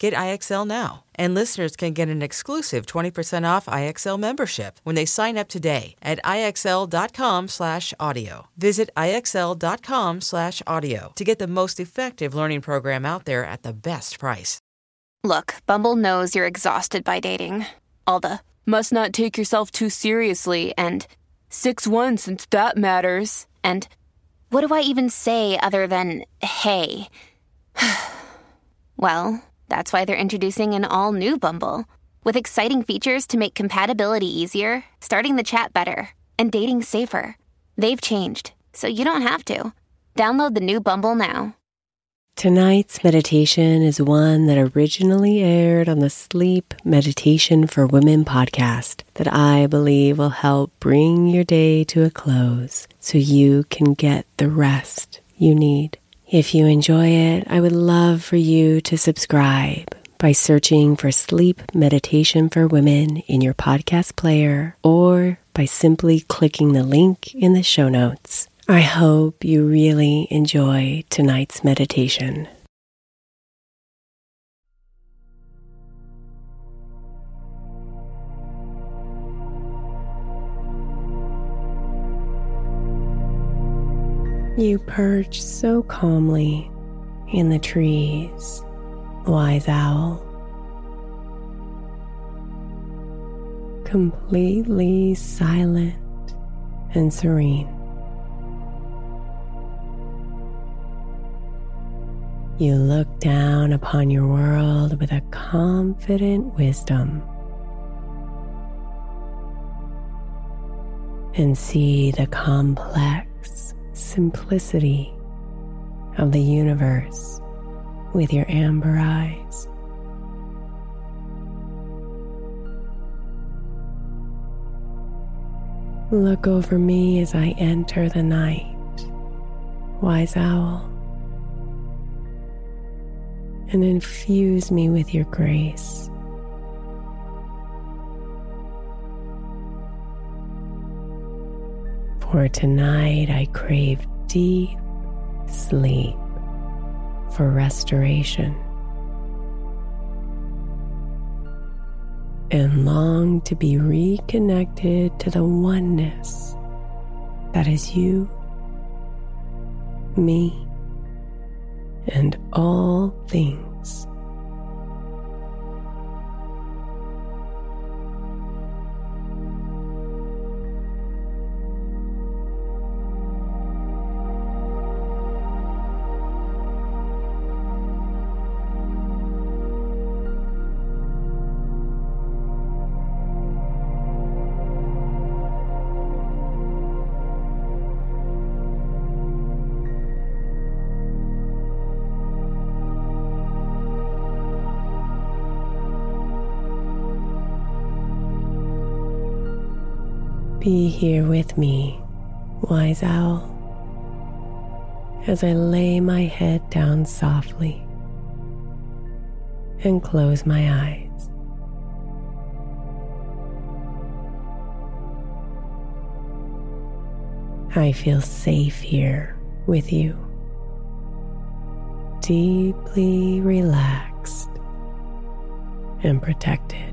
Get IXL now. And listeners can get an exclusive 20% off IXL membership when they sign up today at IXL.com/audio. Visit IXL.com/audio to get the most effective learning program out there at the best price. Look, Bumble knows you're exhausted by dating. All the must not take yourself too seriously and 6 1 since that matters. And what do I even say other than hey? well, that's why they're introducing an all new Bumble with exciting features to make compatibility easier, starting the chat better, and dating safer. They've changed, so you don't have to. Download the new Bumble now. Tonight's meditation is one that originally aired on the Sleep Meditation for Women podcast that I believe will help bring your day to a close so you can get the rest you need. If you enjoy it, I would love for you to subscribe by searching for Sleep Meditation for Women in your podcast player or by simply clicking the link in the show notes. I hope you really enjoy tonight's meditation. You perch so calmly in the trees, wise owl. Completely silent and serene. You look down upon your world with a confident wisdom and see the complex simplicity of the universe with your amber eyes. Look over me as I enter the night, wise owl, and infuse me with your grace. For tonight I crave deep sleep for restoration and long to be reconnected to the oneness that is you, me, and all things. Be here with me, wise owl, as I lay my head down softly and close my eyes. I feel safe here with you, deeply relaxed and protected.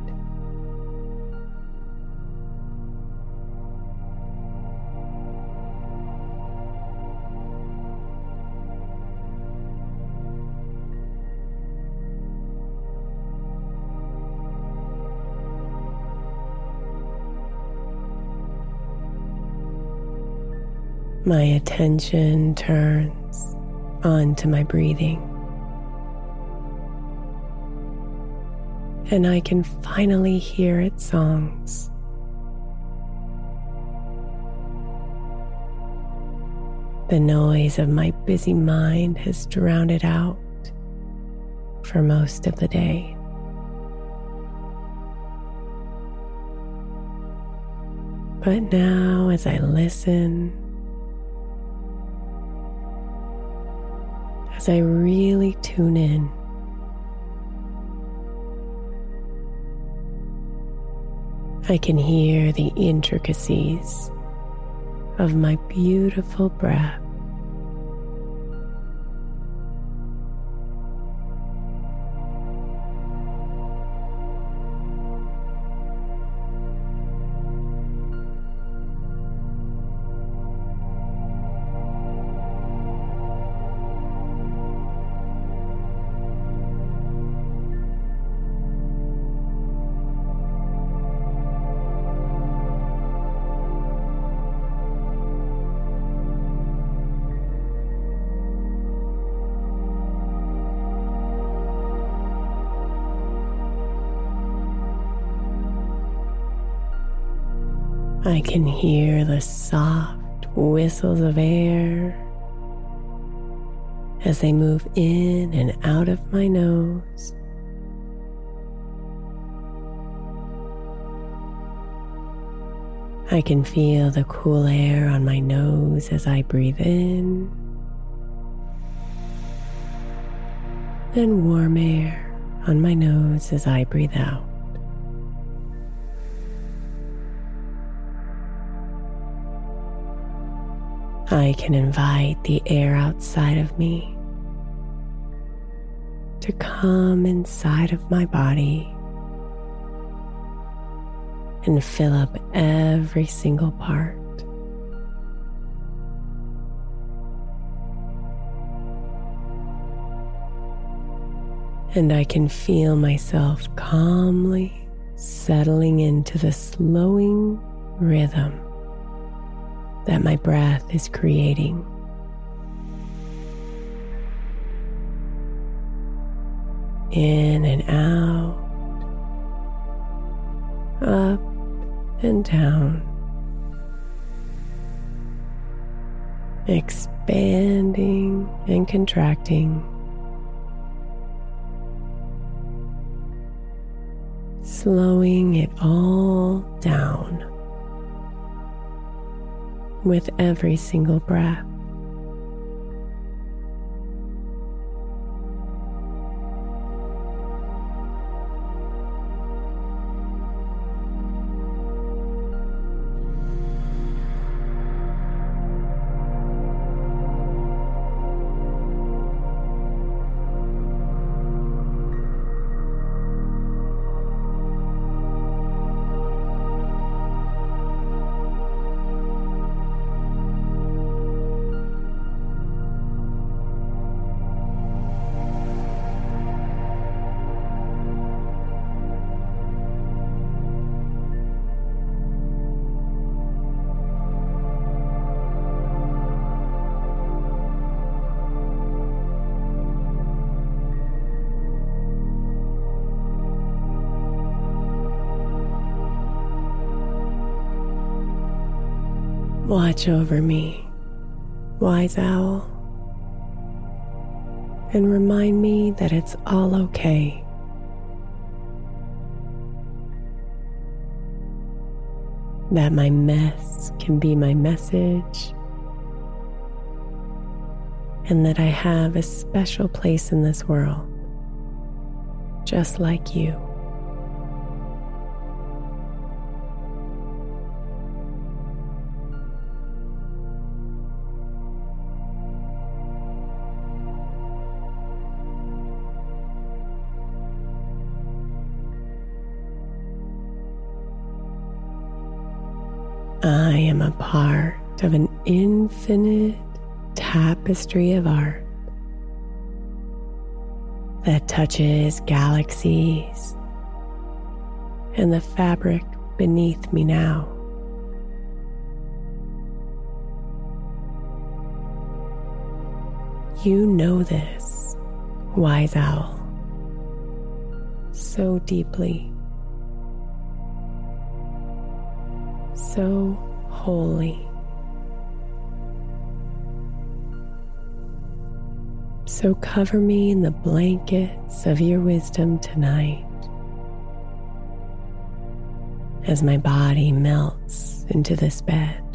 My attention turns onto my breathing. And I can finally hear its songs. The noise of my busy mind has drowned it out for most of the day. But now, as I listen, as I really tune in. I can hear the intricacies of my beautiful breath. I can hear the soft whistles of air as they move in and out of my nose. I can feel the cool air on my nose as I breathe in, and warm air on my nose as I breathe out. I can invite the air outside of me to come inside of my body and fill up every single part. And I can feel myself calmly settling into the slowing rhythm that my breath is creating. In and out, up and down, expanding and contracting. Slowing it all down with every single breath. Watch over me, wise owl, and remind me that it's all okay. that my mess can be my message, and that I have a special place in this world, just like you. I am a part of an infinite tapestry of art that touches galaxies and the fabric beneath me now. You know this, wise owl, so deeply. so holy. So cover me in the blankets of your wisdom tonight as my body melts into this bed.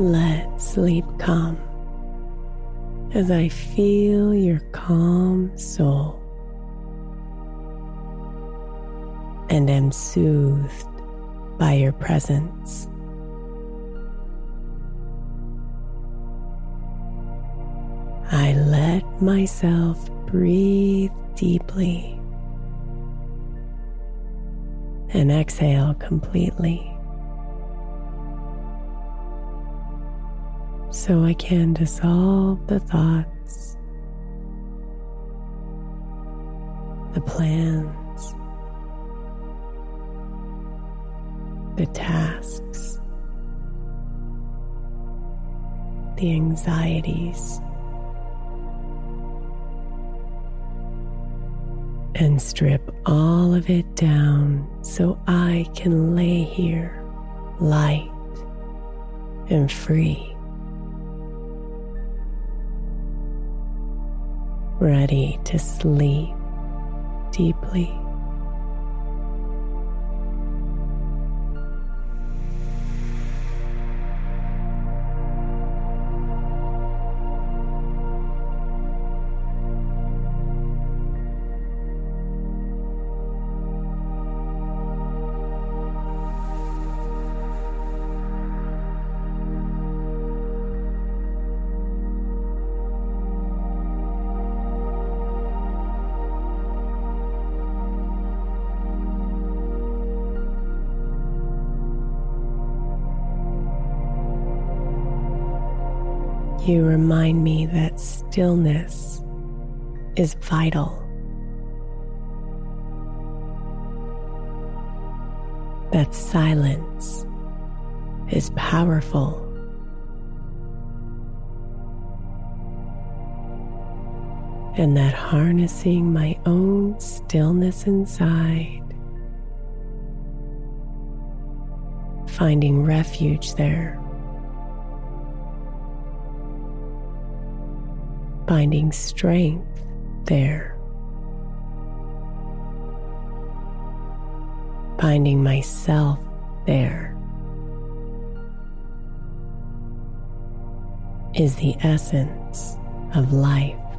Let sleep come as I feel your calm soul and am soothed by your presence. I let myself breathe deeply and exhale completely. So I can dissolve the thoughts, the plans, the tasks, the anxieties, and strip all of it down so I can lay here light and free. Ready to sleep deeply. You remind me that stillness is vital. That silence is powerful. And that harnessing my own stillness inside, finding refuge there, finding strength there. Finding myself there is the essence of life.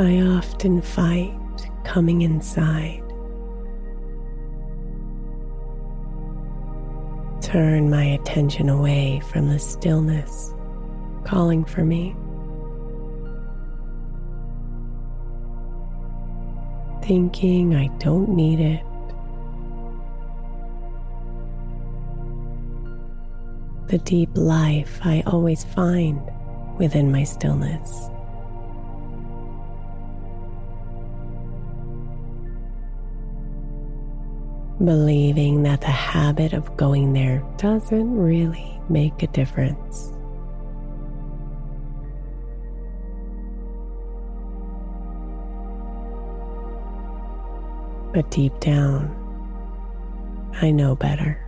I often fight coming inside. Turn my attention away from the stillness calling for me. Thinking I don't need it. The deep life I always find within my stillness. Believing that the habit of going there doesn't really make a difference. But deep down, I know better.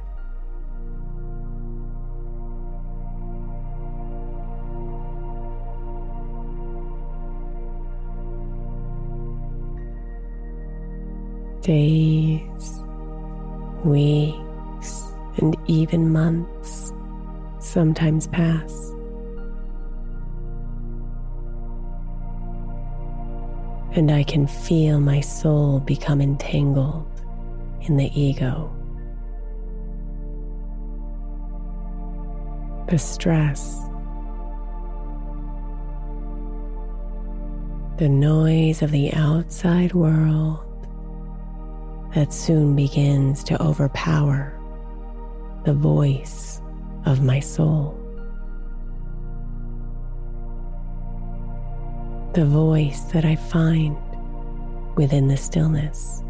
Days Weeks and even months sometimes pass. And I can feel my soul become entangled in the ego. The stress, the noise of the outside world that soon begins to overpower the voice of my soul. The voice that I find within the stillness.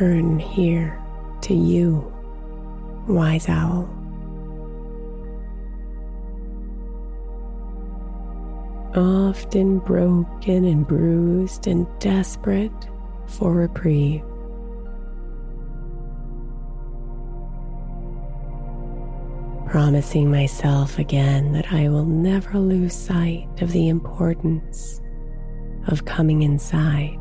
Return here to you, wise owl. Often broken and bruised and desperate for reprieve. Promising myself again that I will never lose sight of the importance of coming inside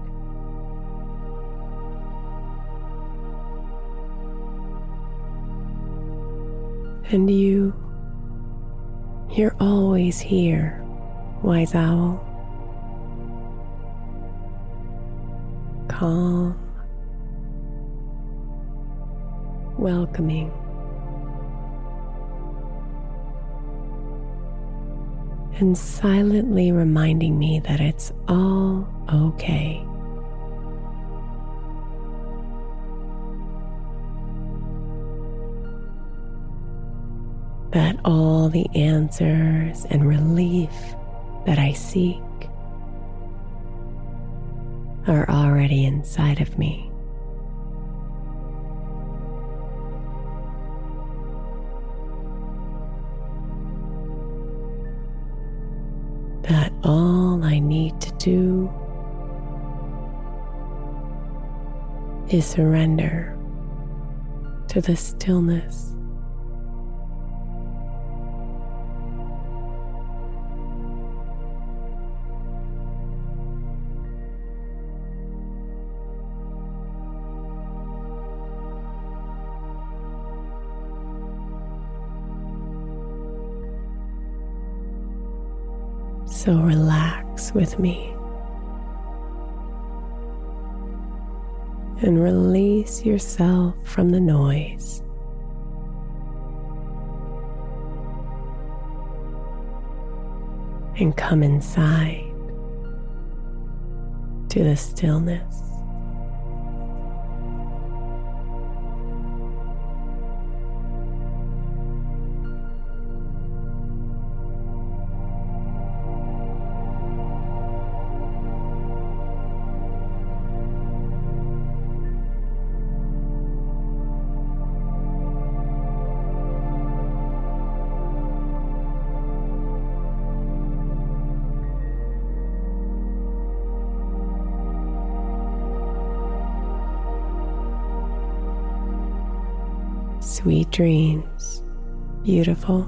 And you, you're always here, wise owl. Calm, welcoming. And silently reminding me that it's all okay. All the answers and relief that I seek are already inside of me. That all I need to do is surrender to the stillness So relax with me and release yourself from the noise. And come inside to the stillness. Dreams, beautiful.